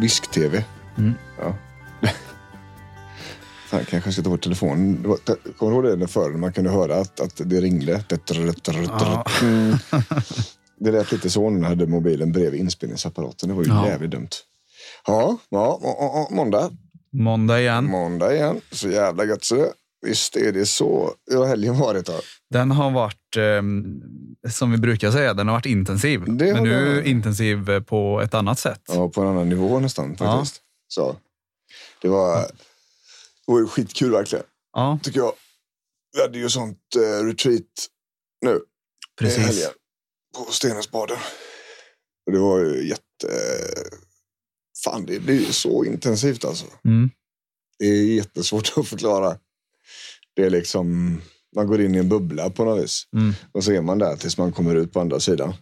Visk-tv. Mm. Ja. Fan, kanske jag ska ta bort telefonen. Kommer du ihåg det när förr man kunde höra att, att det ringde? Mm. Det lät lite så när man hade mobilen bredvid inspelningsapparaten. Det var ju Ja. jävligt dumt. Ja, ja, ja, ja, måndag. Måndag igen. Måndag igen. Så jävla gött så det. Visst är det så. Hur har helgen varit då? Den har varit, eh, som vi brukar säga, den har varit intensiv. Det Men nu den. intensiv eh, på ett annat sätt. Ja, på en annan nivå nästan Ja. faktiskt. Så. Det var, det var skitkul verkligen. Ja, Tycker jag. Vi hade ju sånt eh, retreat nu. i precis. helgen På Stenungsbaden. Och det var ju jätte... Fan, det blir ju så intensivt alltså. Mm. Det är jättesvårt att förklara. Det är liksom... Man går in i en bubbla på något vis. Mm. Och så är man där tills man kommer ut på andra sidan.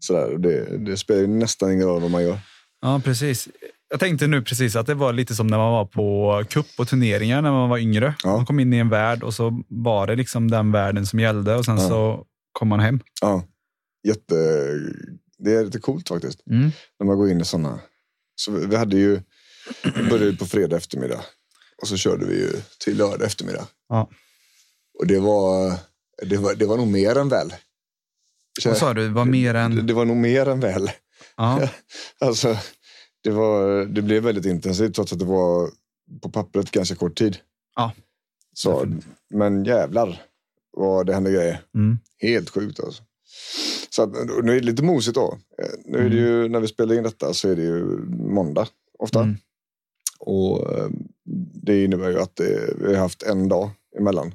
Sådär, det, det spelar nästan ingen roll vad man gör. Ja, precis. Jag tänkte nu precis att det var lite som när man var på cup och turneringar när man var yngre. Ja. Man kom in i en värld och så var det liksom den världen som gällde och sen Ja. så kom man hem. Ja, jätte... Det är lite coolt faktiskt. Mm. När man går in i sådana. Så vi hade ju... Vi började på fredag eftermiddag. Och så körde vi ju till lördag eftermiddag. Ja. Och det var... Det var, det var nog mer än väl. Vad sa du? Det var mer Det, än... det var nog mer än väl. Ja, Alltså, det, var, det blev väldigt intensivt trots att det var på pappret ganska kort tid. Ja. Så, men jävlar vad det hände grejer. mm. Helt sjukt alltså. Så att, nu är det lite mosigt då. Eh, Nu är det ju, när vi spelar in detta så är det ju måndag ofta. Mm. Och eh, det innebär ju att det, vi har haft en dag emellan.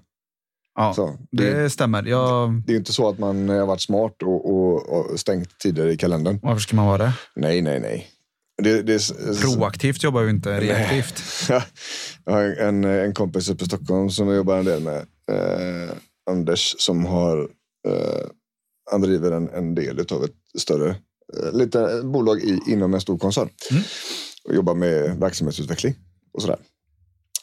ja Så, det, det stämmer. Jag... det är inte så att man har varit smart och, och, och stängt tidigare i kalendern. Varför ska man vara det? Nej, nej, nej. Det, det, Proaktivt jobbar ju inte reaktivt. Jag har en, en kompis uppe i Stockholm som jag jobbar en del med. Eh, Anders som har eh, han driver en, en del av ett större eh, lite bolag i, inom en stor koncern. Mm. Och jobbar med verksamhetsutveckling och sådär.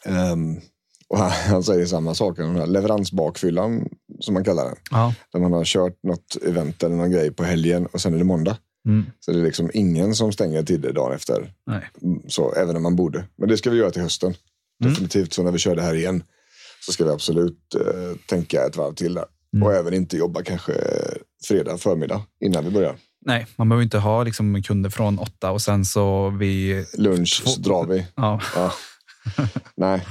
Ehm, och han, han säger samma sak, den här leveransbakfyllan som man kallar den. Ja. Där man har kört något event eller någon grej på helgen och sen är det måndag. Mm. Så det är liksom ingen som stänger tider dagen efter. Nej. Mm, Så även om man borde. Men det ska vi göra till hösten. Mm. Definitivt. Så när vi kör det här igen så ska vi absolut eh, tänka ett varv till där. Mm. Och även inte jobba kanske fredag förmiddag innan vi börjar. Nej, man behöver inte ha liksom kunder från åtta och sen så vi... Lunch så drar vi. Ja. Ja. Nej.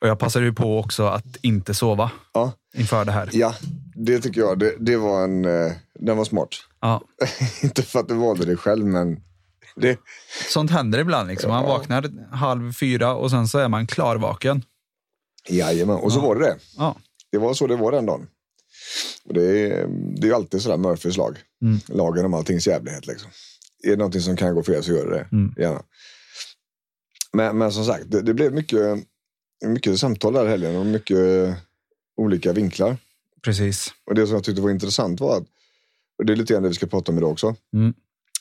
Och jag passade ju på också att inte sova Ja. inför det här. ja, det tycker jag. Det, det var en, eh, den var smart. Ja. inte för att du valde det själv, men det, Sånt händer ibland. Liksom. Man Ja. vaknar halv fyra och sen så är man klarvaken. jajamän. Och så Ja. var det det. Ja. Det var så det var den dagen. Och det, är, det är ju alltid sådär Murphys lag. Mm. Lagen om alltings jävlighet. Liksom. Är det någonting som kan gå fel så gör det det. Mm. Gärna. Men, men som sagt, det, det blev mycket, mycket samtal där helgen och mycket olika vinklar. Precis. Och det som jag tyckte var intressant var att, och det är lite grann det vi ska prata om idag också, Mm.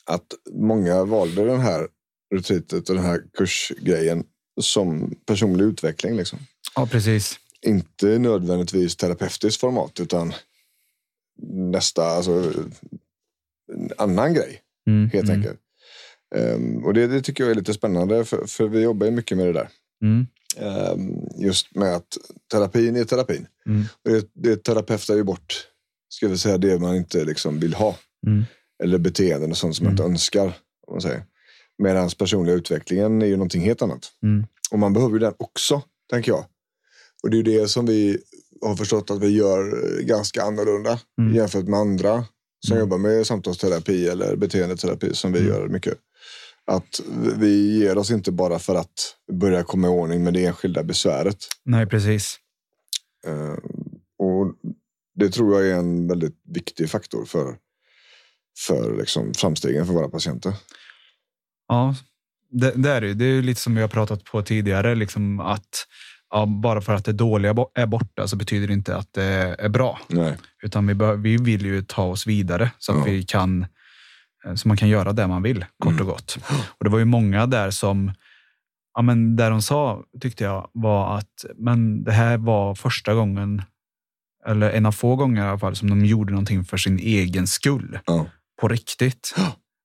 att många valde den här retreatet och den här kursgrejen som personlig utveckling. Liksom. Ja, precis. Inte nödvändigtvis terapeutiskt format utan nästa, alltså en annan grej Mm. helt mm. enkelt. Ehm, och det, det tycker jag är lite spännande för, för vi jobbar ju mycket med det där. Mm. Ehm, just med att terapin är terapin. Mm. Och det, det terapeutar ju bort, ska vi säga, det man inte liksom vill ha. Mm. Eller beteenden och sånt som man inte önskar. Om man säger. Medan personliga utvecklingen är ju någonting helt annat. Mm. Och man behöver ju den också, tänker jag. Och det är ju det som vi har förstått att vi gör eh, ganska annorlunda Mm. jämfört med andra som Mm. jobbar med samtalsterapi eller beteendeterapi som vi Mm. gör mycket. Att vi ger oss inte bara för att börja komma i ordning med det enskilda besväret. Nej, precis. Eh, det tror jag är en väldigt viktig faktor för, för liksom framstegen för våra patienter. Ja, det, det är det. Det är lite som vi har pratat på tidigare, liksom att ja, bara för att det dåliga är borta så betyder det inte att det är bra. Nej. Utan vi, bör, vi vill ju ta oss vidare så att Ja. vi kan så man kan göra det man vill, kort Mm. och gott. Och det var ju många där som, ja men där de sa, tyckte jag, var att men det här var första gången, eller en av få gånger i alla fall, som de gjorde någonting för sin egen skull. Ja. På riktigt.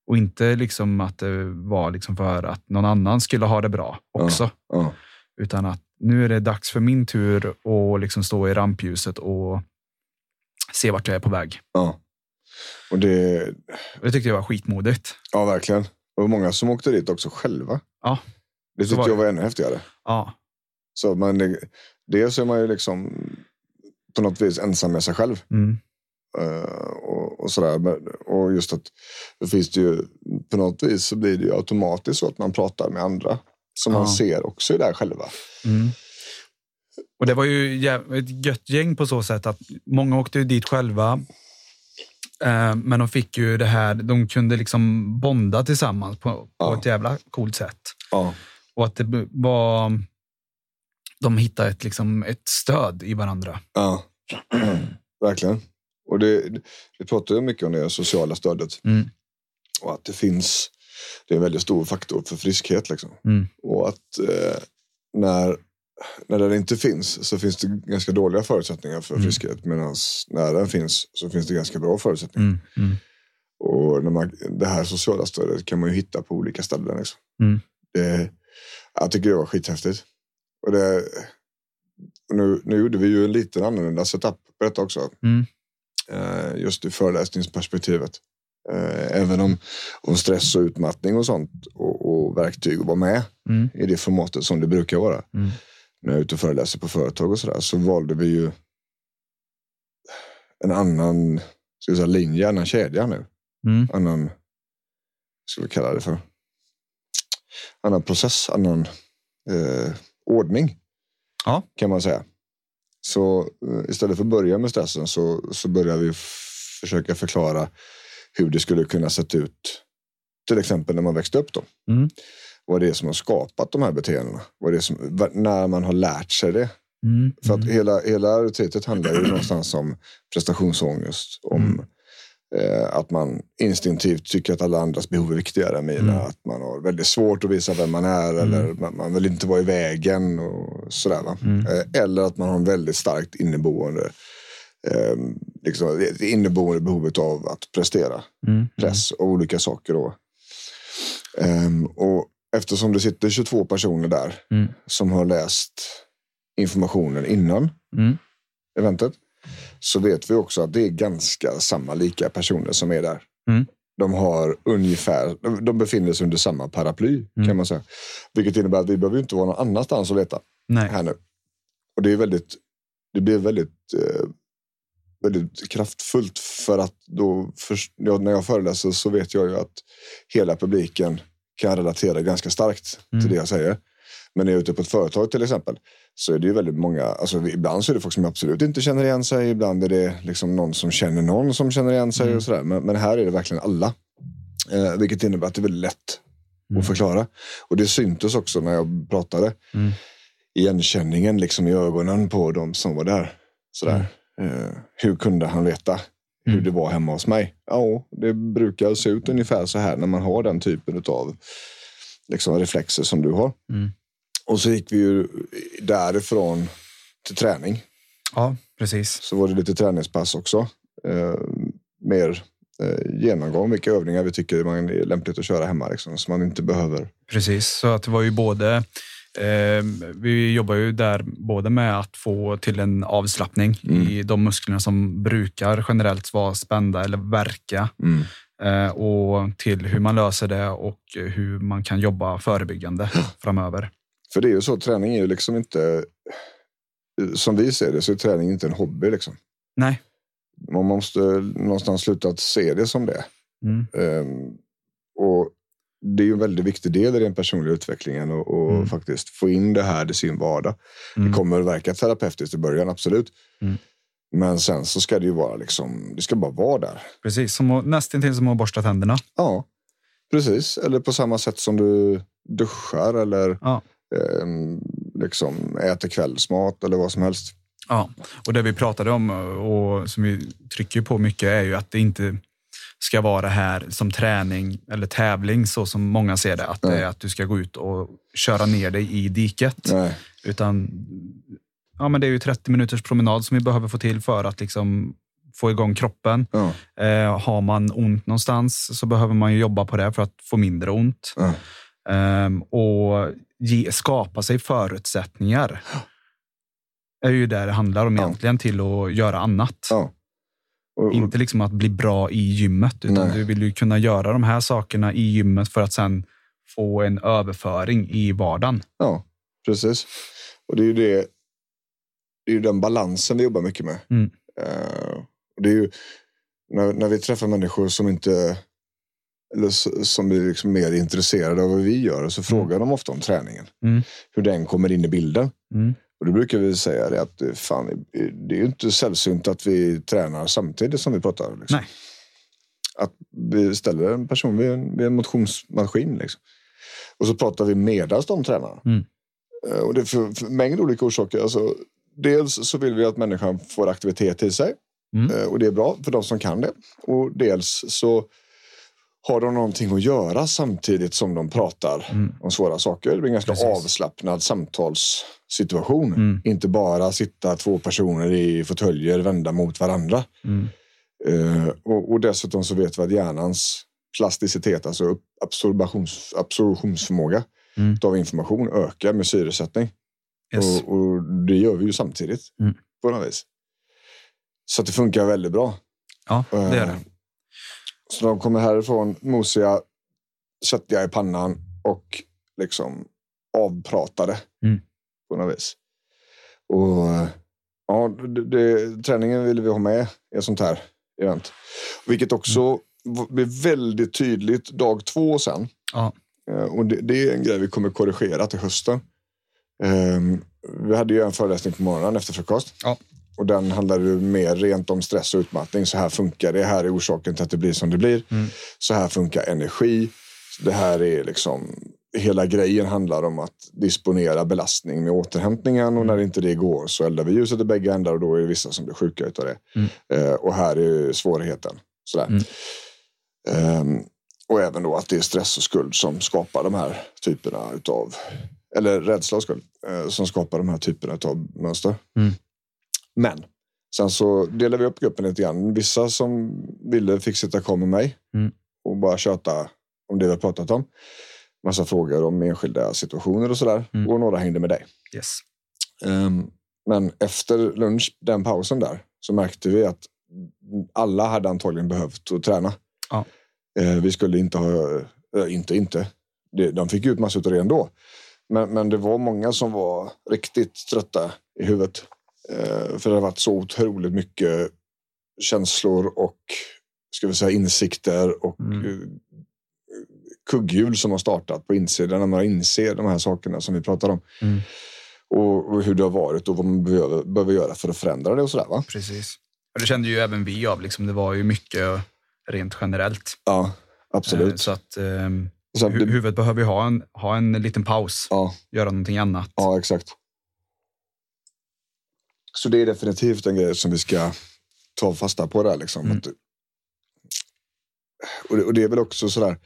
Och inte liksom att det var liksom för att någon annan skulle ha det bra också. Ja. Utan att nu är det dags för min tur att liksom stå i rampljuset och se vart jag är på väg. Ja. Och det, Det tyckte jag var skitmodigt. ja, verkligen. Det var många som åkte dit också själva. Ja. Det tyckte var jag det. var ännu häftigare. Ja, Så man, det- dels är man ju liksom på något vis ensam med sig själv. mm. eh, och, och sådär. Men- Och just att det finns det ju, på något vis så blir det ju automatiskt så att man pratar med andra. Som man Ja. ser också är där själva. Mm. Och det var ju ett gött gäng på så sätt att många åkte dit själva. Eh, men de fick ju det här, de kunde liksom bonda tillsammans på, på Ja. ett jävla coolt sätt. Ja. Och att det var, de hittade ett, liksom, ett stöd i varandra. Ja, verkligen. Och det, vi pratar ju mycket om det sociala stödet. Mm. Och att det finns, det är en väldigt stor faktor för friskhet. Liksom. Mm. Och att eh, när, när den inte finns så finns det ganska dåliga förutsättningar för Mm. friskhet. Medan när den finns så finns det ganska bra förutsättningar. Mm. Mm. Och när man, det här sociala stödet kan man ju hitta på olika ställen. Liksom. Mm. Det, jag tycker det var skithäftigt. Och det, nu, nu gjorde vi ju en liten annorlunda setup på detta också. Eh, just i föreläsningsperspektivet. Eh, även om, om stress och utmattning och sånt och, och verktyg var med Mm. i det formatet som det brukar vara. När jag är ute och föreläser på företag och sådär så valde vi ju en annan ska vi säga, linje, en annan kedja nu. Mm. Annan, ska vi kalla det för? Annan process, annan eh, ordning Ja. kan man säga. Så eh, istället för att börja med stressen så, så börjar vi försöka förklara hur det skulle kunna sett ut. Till exempel när man växte upp då. Mm. Vad det är som har skapat de här beteendena. Vad det som, när man har lärt sig det. Mm. För att hela, hela retreatet handlar ju någonstans om prestationsångest. Om Mm. eh, att man instinktivt tycker att alla andras behov är viktigare än mina. Mm. Att man har väldigt svårt att visa vem man är. Eller man, man vill inte vara i vägen. och sådär? Mm. Eh, eller att man har en väldigt starkt inneboende, eh, liksom, inneboende behovet av att prestera Mm. press och olika saker. Då. Ehm, och eftersom det sitter 22 personer där Mm. som har läst informationen innan Mm. eventet så vet vi också att det är ganska samma lika personer som är där. Mm. De har ungefär, de- befinner sig under samma paraply Mm. kan man säga. Vilket innebär att vi behöver inte vara någon annanstans och leta Nej. här nu. Och det är väldigt, det blir väldigt, eh, väldigt kraftfullt för att då, först, ja, när jag föreläser så vet jag ju att hela publiken kan relatera ganska starkt Mm. till det jag säger. Men när jag är ute på ett företag till exempel så är det ju väldigt många, alltså ibland så är det folk som absolut inte känner igen sig, ibland är det liksom någon som känner någon som känner igen sig Mm. och sådär. Men, men här är det verkligen alla. Eh, vilket innebär att det är väldigt lätt Mm. att förklara. Och det syntes också när jag pratade Mm. igenkänningen liksom i ögonen på de som var där. Sådär. Eh, hur kunde han veta hur Mm. det var hemma hos mig? Ja, det brukar se ut ungefär så här när man har den typen av liksom, reflexer som du har. Mm. Och så gick vi ju därifrån till träning. Ja, precis. Så var det lite träningspass också. Eh, mer eh, genomgång vilka övningar vi tycker man är lämpligt att köra hemma. Liksom, så man inte behöver. Precis, så att det var ju både vi jobbar ju där både med att få till en avslappning i de musklerna som brukar generellt vara spända eller verka eh, och till hur man löser det och hur man kan jobba förebyggande framöver. För det är ju så, träning är ju liksom inte, som vi ser det så är träning inte en hobby. Liksom. Nej. Man måste någonstans sluta att se det som det. Mm. Ehm, och det är ju en väldigt viktig del i den personliga utvecklingen och, och Mm. faktiskt få in det här i sin vardag. Mm. Det kommer att verka terapeutiskt i början, absolut. Mm. Men sen så ska det ju vara liksom, det ska bara vara där. Precis, som att, nästintill som att borsta tänderna. Ja, precis. Eller på samma sätt som du duschar eller Ja. eh, liksom äter kvällsmat eller vad som helst. Ja, och det vi pratade om och som vi trycker på mycket är ju att det inte ska vara här som träning eller tävling så som många ser det. Att det är att du ska gå ut och köra ner dig i diket. Nej. Utan ja, men det är ju 30 minuters promenad som vi behöver få till för att liksom få igång kroppen. Ja. Eh, har man ont någonstans så behöver man ju jobba på det för att få mindre ont. Ja. Ehm, och ge, skapa sig förutsättningar. är ju det det handlar om Ja. egentligen till att göra annat. Och, Inte liksom att bli bra i gymmet, utan Nej. du vill ju kunna göra de här sakerna i gymmet för att sen få en överföring i vardagen. ja, precis. Och det är ju det. Det är ju den balansen vi jobbar mycket med. Mm. Och det är ju när, när vi träffar människor som inte eller som är liksom mer intresserade av vad vi gör så frågar de ofta om träningen. Mm. Hur den kommer in i bilden. Mm. Och då brukar vi säga det att eh, fan, det är ju inte sällsynt att vi tränar samtidigt som vi pratar. Liksom. Nej. Att vi ställer en person vid en, vid en motionsmaskin. Liksom. Och så pratar vi medan de tränar. Mm. Eh, Och det är för, för mängd olika orsaker. Alltså, dels så vill vi att människan får aktivitet i sig. Mm. Eh, Och det är bra för de som kan det. Och dels så har de någonting att göra samtidigt som de pratar Mm. om svåra saker. Det blir en ganska Precis. avslappnad samtalssituation. Mm. Inte bara sitta två personer i fåtöljer vända mot varandra. Mm. Eh, och, och dessutom så vet vi att hjärnans plasticitet, alltså absorbations, absorptionsförmåga Mm. av information ökar med syresättning. Yes. Och, och det gör vi ju samtidigt Mm. på något vis. Så det funkar väldigt bra. Ja, det är det. Så de kommer härifrån mosiga, svettiga i pannan och liksom avpratade Mm. på något vis. Och ja, det, det, träningen ville vi ha med i ett sånt här event. Vilket också v- blir väldigt tydligt dag två sen. Ja. Eh, Och det, det är en grej vi kommer korrigera till hösten. Ehm, vi hade ju en föreläsning på morgonen efter frukost. Ja. Och den handlade ju mer rent om stress och utmattning. Så här funkar det. här är orsaken till att det blir som det blir. Mm. Så här funkar energi. Det här är liksom... Hela grejen handlar om att disponera belastning med återhämtningen och när inte det går så eldar vi ljuset i bägge ändar och då är det vissa som blir sjuka utav det. Mm. Eh, och här är svårigheten. Sådär. Mm. Ehm, och även då att det är stress och skuld som skapar de här typerna utav, eller rädsla och skuld, eh, som skapar de här typerna av mönster. Mm. Men sen så delar vi upp gruppen lite grann. Vissa som ville fick sitta kvar med mig Mm. och bara köta om det vi har pratat om. Massa frågor om enskilda situationer och sådär. Mm. Och några hängde med dig. Yes. Ehm, men efter lunch, den pausen där, så märkte vi att alla hade antagligen behövt att träna. Ja. Eh, vi skulle inte ha, äh, inte inte, de fick ut massor av det ändå. Men, men det var många som var riktigt trötta i huvudet. Eh, för det har varit så otroligt mycket känslor och ska vi säga, insikter och Mm. eh, kugghjul som har startat på insidan när man inser de här sakerna som vi pratar om. Mm. Och, hur det har varit och vad man behöver, behöver göra för att förändra det och sådär va? Precis. Och det kände ju även vi av. Liksom. Det var ju mycket rent generellt. Ja, Eh, absolut. Så att ehm, Så att hu- det, huvudet behöver ha en, ha en liten paus. ja, Göra någonting annat. ja, exakt. Så det är definitivt en grej som vi ska ta fasta på där liksom. Mm. Att, och, det, och det är väl också sådär.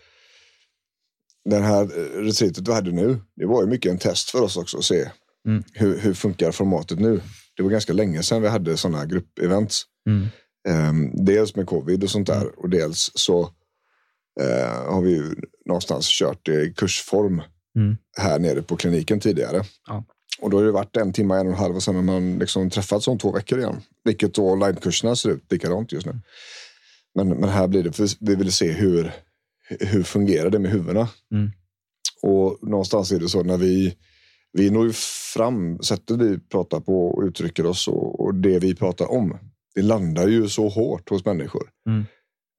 Den här eh, retreatet vi hade nu, det var ju mycket en test för oss också att se Mm. hur, hur funkar formatet nu. Det var ganska länge sedan vi hade sådana gruppevents. Mm. Ehm, dels med covid och sånt där och dels så eh, har vi ju någonstans kört det i kursform Mm. här nere på kliniken tidigare. Ja. Och då har det varit en timme, en och en halv och sen har man liksom träffats om två veckor igen. Vilket då onlinekurserna ser ut likadant just nu. Men, men här blir det, för vi vill se hur, hur fungerar det med huvudena. Mm. Och någonstans är det så när vi, vi når ju fram, sättet vi pratar på och uttrycker oss och, och det vi pratar om. Det landar ju så hårt hos människor. Mm.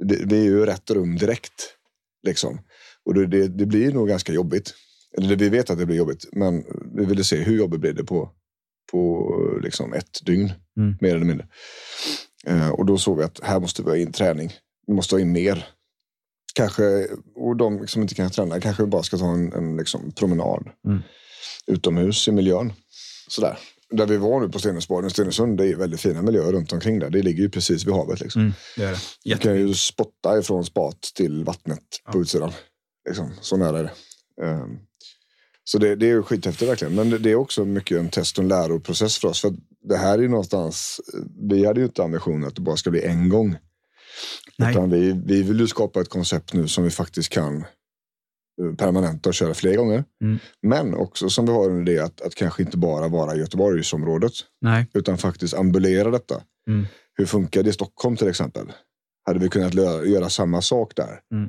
Det, det är ju rätt rum direkt. Liksom. Och det, det, det blir nog ganska jobbigt. Eller vi vet att det blir jobbigt, men vi ville se hur jobbigt blir det på på liksom ett dygn, Mm. mer eller mindre. Eh, och då såg vi att här måste vi ha in träning. Vi måste ha in mer. Kanske, och de som inte kan träna kanske bara ska ta en, en liksom promenad Mm. utomhus i miljön. Sådär. Där vi var nu på Stenungsbaden, Stenungsund, det är väldigt fina miljöer runt omkring där. Det ligger ju precis vid havet. Liksom. Mm, det är det. Du kan ju spotta ifrån spat till vattnet på Ja. utsidan. Liksom, så nära är det. Ehm, så det, det är ju skithäftigt verkligen. Men det, det är också mycket en test och en läroprocess för oss. För det här är ju någonstans, vi hade ju inte ambitionen att det bara ska bli en gång. Nej. Utan vi, vi vill ju skapa ett koncept nu som vi faktiskt kan eh, permanenta och köra fler gånger. Mm. Men också som vi har en idé att, att kanske inte bara vara i Göteborgsområdet. Nej. Utan faktiskt ambulera detta. Mm. Hur funkar det i Stockholm till exempel? Hade vi kunnat göra samma sak där? Mm.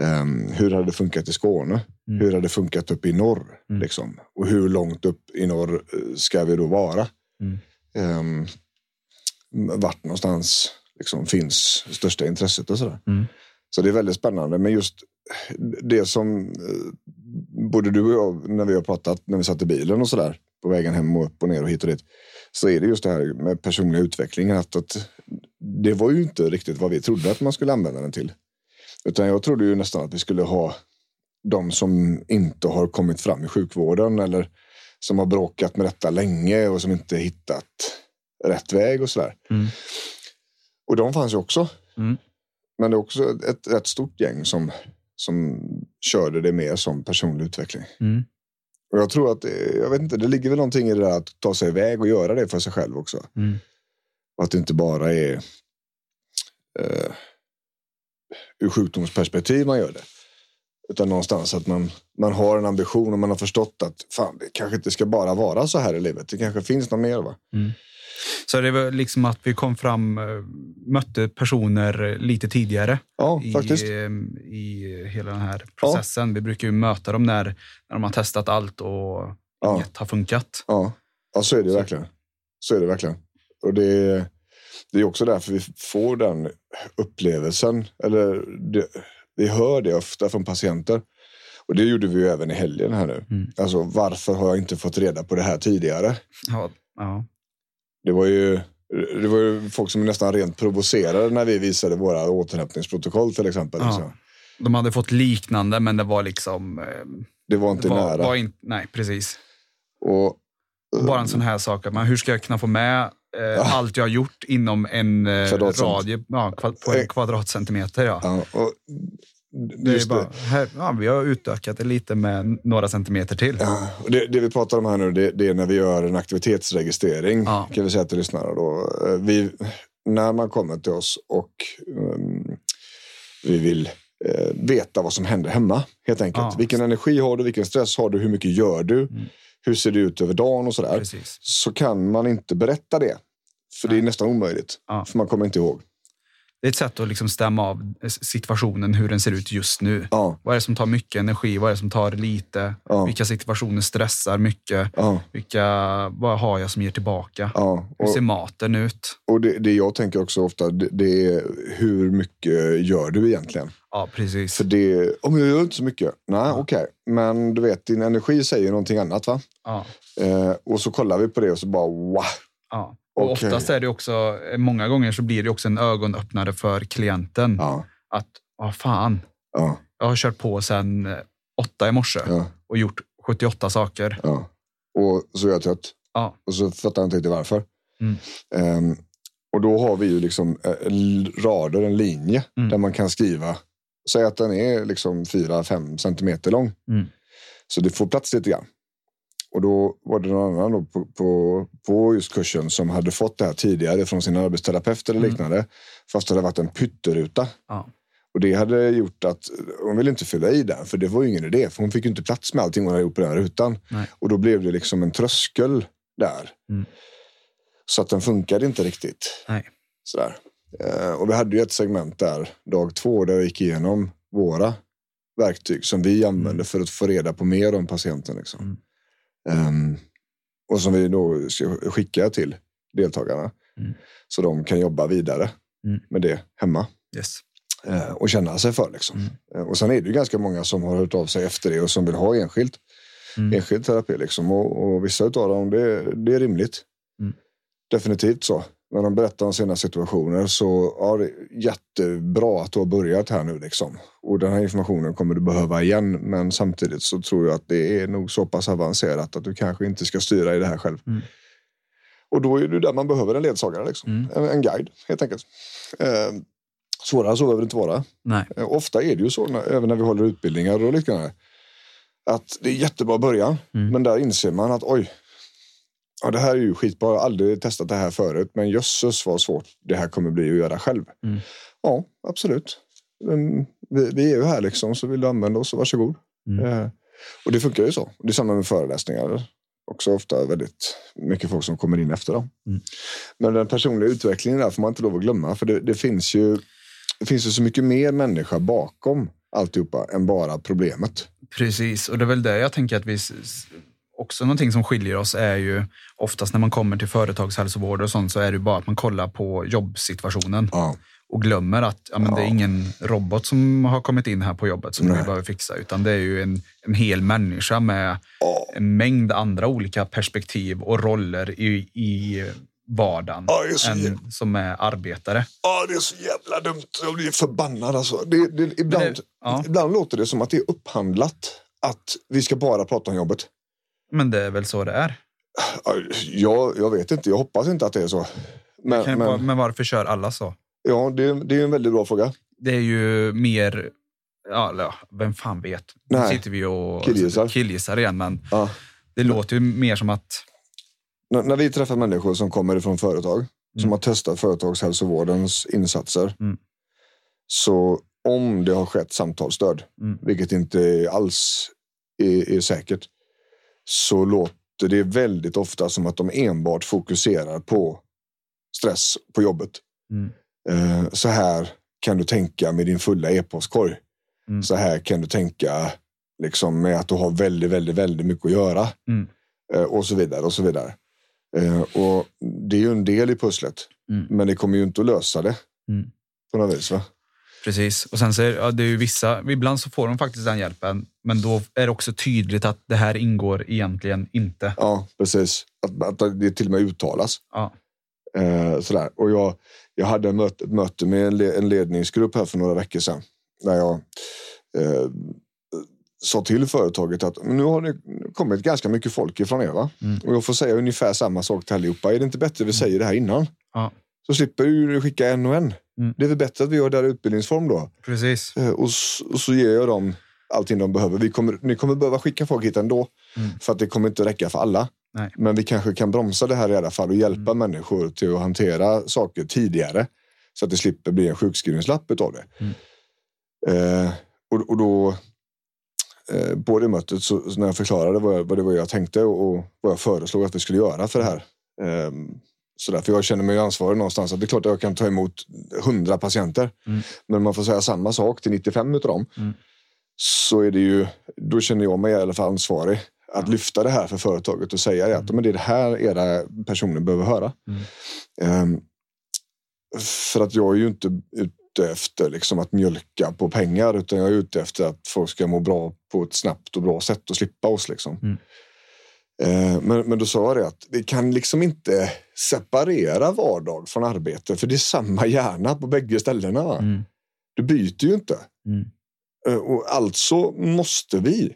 Ehm, hur hade det funkat i Skåne? Mm. Hur hade det funkat upp i norr? Mm. Liksom? Och hur långt upp i norr eh, ska vi då vara? Mm. Ehm, vart någonstans liksom, finns största intresset och sådär. Mm. Så det är väldigt spännande. Men just det som eh, både du och jag, när vi har pratat, när vi satt i bilen och sådär, på vägen hem och upp och ner och hit och dit, så är det just det här med personliga utvecklingen. Att, att det var ju inte riktigt vad vi trodde att man skulle använda den till. Utan jag trodde ju nästan att vi skulle ha de som inte har kommit fram i sjukvården eller som har bråkat med detta länge och som inte hittat rätt väg och sådär. Mm. Och de fanns ju också. Mm. Men det är också ett rätt stort gäng som, som körde det mer som personlig utveckling. Mm. Och jag tror att, jag vet inte, det ligger väl någonting i det där att ta sig iväg och göra det för sig själv också. Mm. Att det inte bara är eh, ur sjukdomsperspektiv man gör det. Utan någonstans att man, man har en ambition och man har förstått att fan, det kanske inte ska bara vara så här i livet. Det kanske finns något mer. Va? Så det var liksom att vi kom fram, eh, mötte personer lite tidigare Ja, i, faktiskt. eh, i hela den här processen. Vi brukar ju möta dem när, när de har testat allt och Ja. inget har funkat. Ja, ja så är det Så- verkligen. Så är det verkligen. Och det, det är också därför vi får den upplevelsen. Eller det, vi hör det ofta från patienter. Och det gjorde vi ju även i helgen här nu. Mm. Alltså varför har jag inte fått reda på det här tidigare? Ja, ja. Det var ju, det var ju folk som nästan rent provocerade när vi visade våra återhämtningsprotokoll till exempel. Ja. Liksom. De hade fått liknande, men det var liksom... eh, Det var inte var, nära. var in, nej, precis. Och, bara en sån här sak. Man, hur ska jag kunna få med eh, allt jag har gjort inom en eh, radie ja, på en kvadratcentimeter? Ja. ja, och, Det är bara, här, ja, vi har utökat det lite med några centimeter till. Ja, det, det vi pratar om här nu, det, det är när vi gör en aktivitetsregistrering. Ja. Kan vi säga till lyssnarna då. Eh, Vi, när man kommer till oss och um, vi vill eh, veta vad som händer hemma. Helt enkelt. Ja. Vilken energi har du? Vilken stress har du? Hur mycket gör du? Hur ser det ut över dagen och sådär. Precis. Så kan man inte berätta det. För det är Nej. nästan omöjligt. Ja. För man kommer inte ihåg. Det är ett sätt att liksom stämma av situationen, hur den ser ut just nu. Ja, Vad är det som tar mycket energi? Vad är det som tar lite? Ja. Vilka situationer stressar mycket? ja, Vilka, vad har jag som ger tillbaka? ja. Hur ser Och, maten ut? och det, det jag tänker också ofta, det, det är hur mycket gör du egentligen? Ja, precis. För det, om jag gör inte så mycket. Nej, okej. Men du vet, din energi säger någonting annat va? Ja, Eh, och så kollar vi på det och så bara wow. Och Okej. oftast är det också, många gånger så blir det också en ögonöppnare för klienten. Ja, Att, vad fan, ja, jag har kört på sedan eh, åtta i morse ja, och gjort 78 saker. Och så är jag trött. Ja, Och så fattar jag inte riktigt varför. Mm. Ehm, och då har vi ju liksom eh, rader, en linje Mm. där man kan skriva. Säg att den är liksom 4-5 centimeter lång. Mm. Så det får plats lite grann. Och då var det någon annan på, på, på just kursen som hade fått det här tidigare från sin arbetsterapeut eller Mm. liknande. Fast det hade varit en pytteruta. ja, Och det hade gjort att hon ville inte fylla i den, för det var ju ingen idé. För hon fick ju inte plats med allting hon hade gjort på den här rutan. Nej. Och då blev det liksom en tröskel där. Mm. Så att den funkade inte riktigt. nej. Sådär. Eh, och vi hade ju ett segment där, dag två, där vi gick igenom våra verktyg som vi använder för att få reda på mer om patienten. Liksom. Mm. Ehm, och som vi då ska skicka till deltagarna. Mm. Så de kan jobba vidare Mm. med det hemma Yes. eh, och känna sig för. Liksom. Mm. Eh, Och sen är det ju ganska många som har hört av sig efter det och som vill ha enskilt. Mm. Enskild terapi liksom. Och, och vissa av dem, det, det är rimligt. Mm. Definitivt så. När de berättar om sina situationer så ja, det är jättebra att du har börjat här nu. Liksom. Och den här informationen kommer du behöva igen. Men samtidigt så tror jag att det är nog så pass avancerat att du kanske inte ska styra i det här själv. Mm. Och då är det där man behöver en ledsagare. Liksom. Mm. En, en, guide helt enkelt. Eh, svårare så behöver det inte vara. Nej. Eh, ofta är det ju så, när, även när vi håller utbildningar och liknande. Att det är jättebra början, mm. men där inser man att oj, ja, det här är ju skitbra. Jag har aldrig testat det här förut, men jösses vad svårt det här kommer bli att göra själv. Mm. Ja, absolut. Vi, vi, är ju här liksom, så vill du använda oss så varsågod. Mm. Eh, och det funkar ju så. Det är samma med föreläsningar. Också ofta väldigt mycket folk som kommer in efter dem. Mm. Men den personliga utvecklingen där får man inte lov att glömma. För det, det, finns ju, det finns ju så mycket mer människa bakom alltihopa än bara problemet. Precis, och det är väl det jag tänker att vi också någonting som skiljer oss är ju oftast när man kommer till företagshälsovård och sånt så är det bara att man kollar på jobbsituationen. Ja. Och glömmer att ja, men ja. det är ingen robot som har kommit in här på jobbet som Nej. vi behöver fixa, utan det är ju en, en hel människa med en mängd andra olika perspektiv och roller i, i vardagen ja, är än som är arbetare. Ja, det är så jävla dumt. Jag blir förbannad alltså. Det, det, ibland, det, ja. ibland låter det som att det är upphandlat att vi ska bara prata om jobbet. Men det är väl så det är? Ja, jag vet inte. Jag hoppas inte att det är så. Men, men... men varför kör alla så? Ja, det, det är en väldigt bra fråga. Det är ju mer... Ja, vem fan vet? Nu sitter vi och killgissar, killgissar igen, men ja. det låter ju mer som att... N när vi träffar människor som kommer ifrån företag, mm. som har testat företagshälsovårdens insatser, mm. så om det har skett samtalsstöd, mm. vilket inte alls är, är säkert, så låter det väldigt ofta som att de enbart fokuserar på stress på jobbet. Mm. Eh, så här kan du tänka med din fulla e-postkorg. Mm. Så här kan du tänka liksom, med att du har väldigt, väldigt, väldigt mycket att göra. Mm. Eh, och så vidare och så vidare. Eh, och det är ju en del i pusslet. Mm. Men det kommer ju inte att lösa det. Mm. På något vis. Va? Precis. Och sen så är, ja, det är ju vissa, ibland så får de faktiskt den hjälpen, men då är det också tydligt att det här ingår egentligen inte. Ja, precis. Att, att det till och med uttalas. Ja. Eh, sådär. Och jag, jag hade ett möte, möte med en, en ledningsgrupp här för några veckor sedan. Där jag eh, sa till företaget att nu har det kommit ganska mycket folk ifrån er. Va? Mm. Och jag får säga ungefär samma sak till allihopa. Är det inte bättre vi säger det här innan? Ja. Så slipper du skicka en och en. Mm. Det är väl bättre att vi gör det här utbildningsform då. Precis. Eh, och, och, så ger jag dem allting de behöver. Vi kommer, ni kommer behöva skicka folk hit ändå. Mm. För att det kommer inte räcka för alla. Nej. Men vi kanske kan bromsa det här i alla fall och hjälpa mm. människor till att hantera saker tidigare. Så att det slipper bli en sjukskrivningslapp av det. Mm. Eh, och, och då eh, på det mötet så, så när jag förklarade vad, jag, vad det var jag tänkte och, och, vad jag föreslog att vi skulle göra för det här. Eh, sådär, för jag känner mig ansvarig någonstans. Att det är klart att jag kan ta emot hundra patienter. Mm. Men man får säga samma sak till 95 av dem. Mm. Så är det ju, då känner jag mig i alla fall ansvarig att lyfta det här för företaget och säga det, att mm. men det är det här era personer behöver höra. Um, för att jag är ju inte ute efter liksom att mjölka på pengar utan jag är ute efter att folk ska må bra på ett snabbt och bra sätt och slippa oss. Liksom. Mm. Uh, men, men då sa jag det att vi kan liksom inte separera vardag från arbete för det är samma hjärna på bägge ställena. Mm. Du byter ju inte. Uh, och alltså måste vi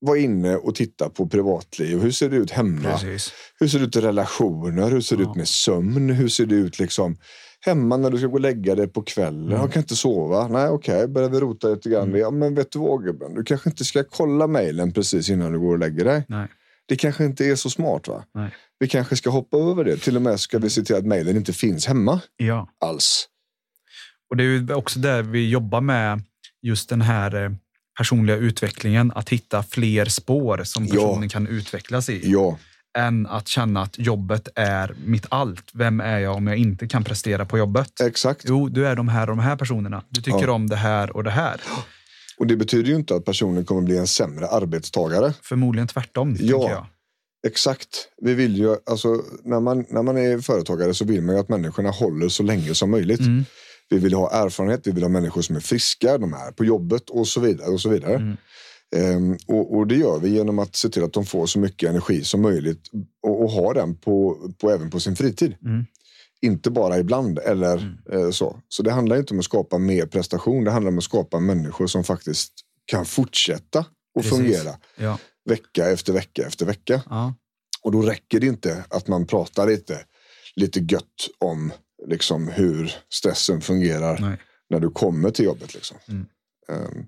vara inne och titta på privatliv. Hur ser det ut hemma? Precis. Hur ser det ut i relationer? Hur ser det ut med sömn? Hur ser det ut liksom hemma när du ska gå och lägga dig på kvällen? Mm. Jag kan inte sova. Nej, okej, okay. börjar vi rota lite grann. Mm. Ja, men vet du vad gubben? Du kanske inte ska kolla mejlen precis innan du går och lägger dig. Nej. Det kanske inte är så smart. va? Nej. Vi kanske ska hoppa över det. Till och med ska vi se till att mejlen inte finns hemma ja. alls. Och det är också där vi jobbar med just den här eh, personliga utvecklingen, att hitta fler spår som personen ja. kan utvecklas i. Ja. Än att känna att jobbet är mitt allt. Vem är jag om jag inte kan prestera på jobbet? Exakt. Jo, du är de här och de här personerna. Du tycker ja. om det här och det här. Och det betyder ju inte att personen kommer bli en sämre arbetstagare. Förmodligen tvärtom. Ja, exakt. Vi vill ju, alltså, när, man, när man är företagare så vill man ju att människorna håller så länge som möjligt. Mm. Vi vill ha erfarenhet, vi vill ha människor som är friska, de är på jobbet och så vidare. Och så vidare. Mm. Ehm, och, och det gör vi genom att se till att de får så mycket energi som möjligt och, och ha den på, på, även på sin fritid. Mm. Inte bara ibland eller eh, så. Så det handlar inte om att skapa mer prestation. Det handlar om att skapa människor som faktiskt kan fortsätta och Precis. fungera Ja. vecka efter vecka efter vecka. Ja. Och då räcker det inte att man pratar lite, lite gött om liksom, hur stressen fungerar Nej. när du kommer till jobbet. Liksom. Mm. Ehm,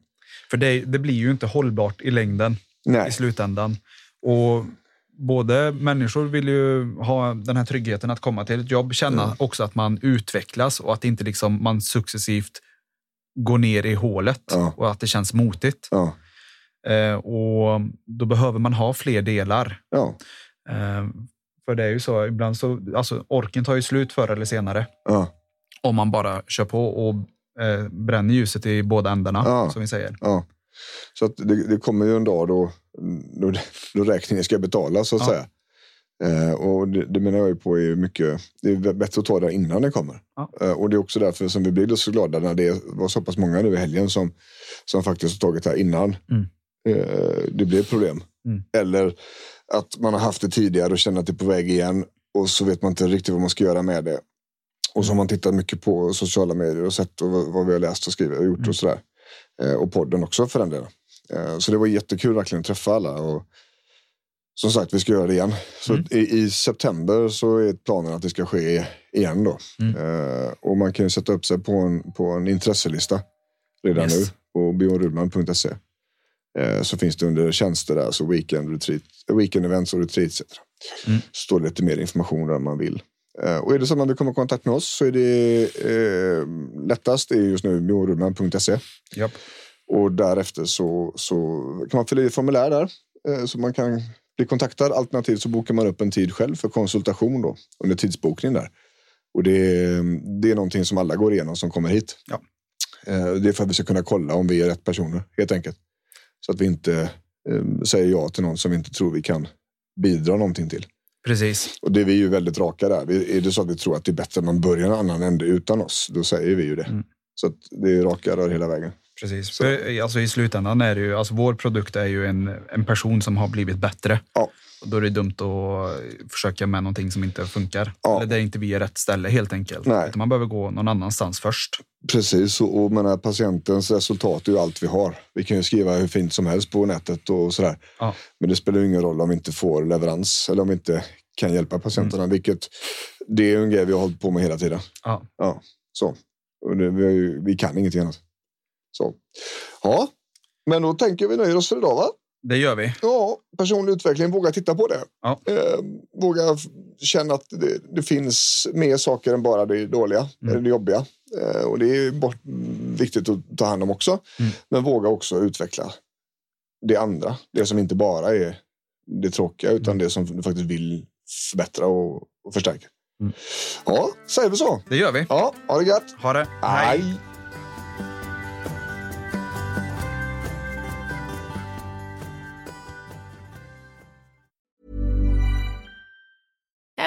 För det, det blir ju inte hållbart i längden nej, i slutändan. Och både människor vill ju ha den här tryggheten att komma till ett jobb, känna Mm. också att man utvecklas och att inte liksom man successivt går ner i hålet Ja. och att det känns motigt. ja, Eh, och då behöver man ha fler delar. ja, Eh, för det är ju så, ibland så, alltså orken tar ju slut förr eller senare. Om man bara kör på och eh, bränner ljuset i båda ändarna, som vi säger. Så att det, det kommer ju en dag då, då, då räkningen ska betalas så att Ja. säga. Eh, och det, det menar jag på är mycket, det är bättre att ta det innan det kommer. Ja. Eh, och det är också därför som vi blir så glada när det var så pass många nu i helgen som, som faktiskt har tagit det här innan Mm. eh, det blev problem. Mm. Eller att man har haft det tidigare och känner att det är på väg igen och så vet man inte riktigt vad man ska göra med det. Och så har man tittat mycket på sociala medier och sett och vad, vad vi har läst och skrivit och gjort Mm. och sådär. Eh, och podden också för den delen. Eh, så det var jättekul verkligen att träffa alla. Och, som sagt, vi ska göra det igen. Så Mm. i, i september så är planen att det ska ske igen då. Mm. Eh, och man kan ju sätta upp sig på en, på en intresselista redan Yes. nu på bjornrudman.se. Eh, så finns det under tjänster där, så weekend, retreat, weekend events och retreat etc. Mm. står det lite mer information där man vill. Eh, och är det så att man vill komma i kontakt med oss så är det eh, lättast är just nu bjornrudman.se. Japp. Och därefter så, så kan man fylla i ett formulär där eh, så man kan bli kontaktad. Alternativt så bokar man upp en tid själv för konsultation då, under tidsbokning där. Och det, är- det är någonting som alla går igenom som kommer hit. Ja. Eh, Det är för att vi ska kunna kolla om vi är rätt personer helt enkelt. Så att vi inte eh, säger ja till någon som vi inte tror vi kan bidra någonting till. Precis. Och det är vi ju väldigt raka där. Är det så att vi tror att det är bättre att man börjar en annan ände utan oss, då säger vi ju det. Mm. Så att det är raka rör hela vägen. Precis. För, alltså, I slutändan är det ju, alltså, vår produkt är ju en, en person som har blivit bättre. Ja. Och då är det dumt att försöka med någonting som inte funkar. Ja. Eller där inte vi är rätt ställe helt enkelt. Nej. Utan man behöver gå någon annanstans först. Precis, och, och menar, patientens resultat är ju allt vi har. Vi kan ju skriva hur fint som helst på nätet och sådär. Ja. Men det spelar ju ingen roll om vi inte får leverans eller om vi inte kan hjälpa patienterna. Vilket det är en grej vi har hållit på med hela tiden. Ja. Ja, så. Det, vi, vi kan ingenting annat. Så. Ja, men då tänker vi nöjer oss för idag va? Det gör vi. Ja, personlig utveckling, våga titta på det. Ja. Eh, våga känna att det, det finns mer saker än bara det dåliga, Mm. eller det jobbiga. Eh, och det är bort, viktigt att ta hand om också. Mm. Men våga också utveckla det andra. Det som inte bara är det tråkiga utan Mm. det som du faktiskt vill förbättra och, och förstärka. Mm. Ja, säger vi så. Det gör vi. Ja, ha det gött. Ha det. Hej.